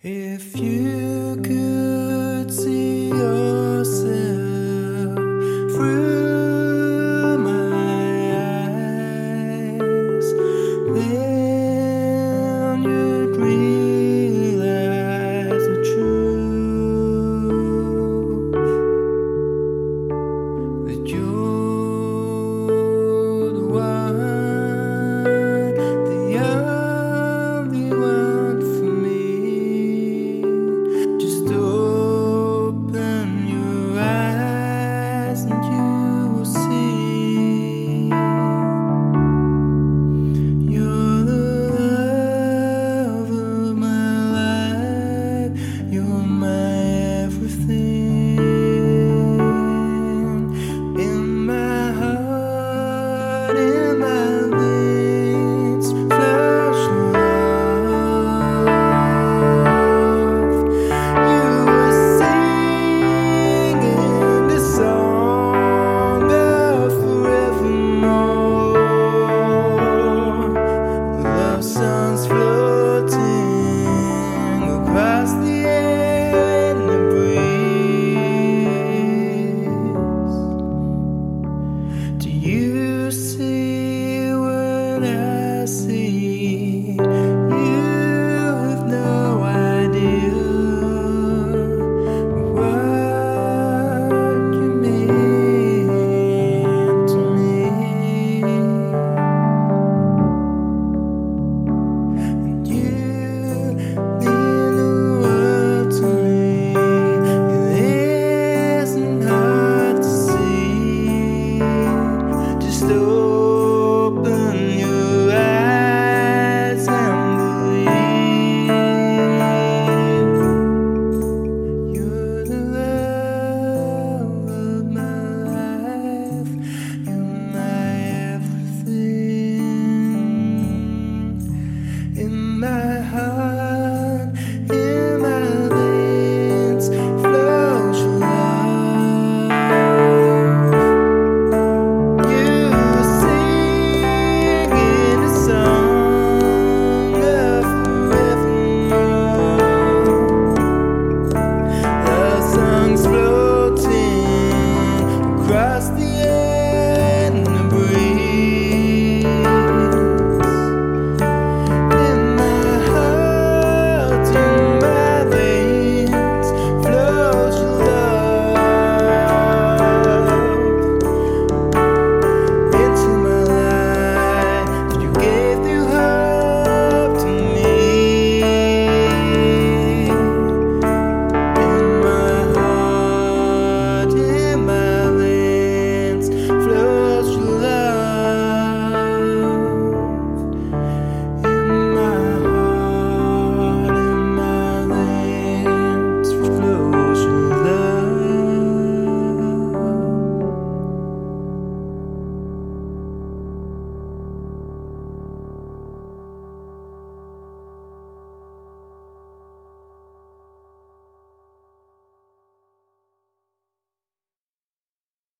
If you could see yourself through my eyes, then you'd realize the truth that you. in my heart, in my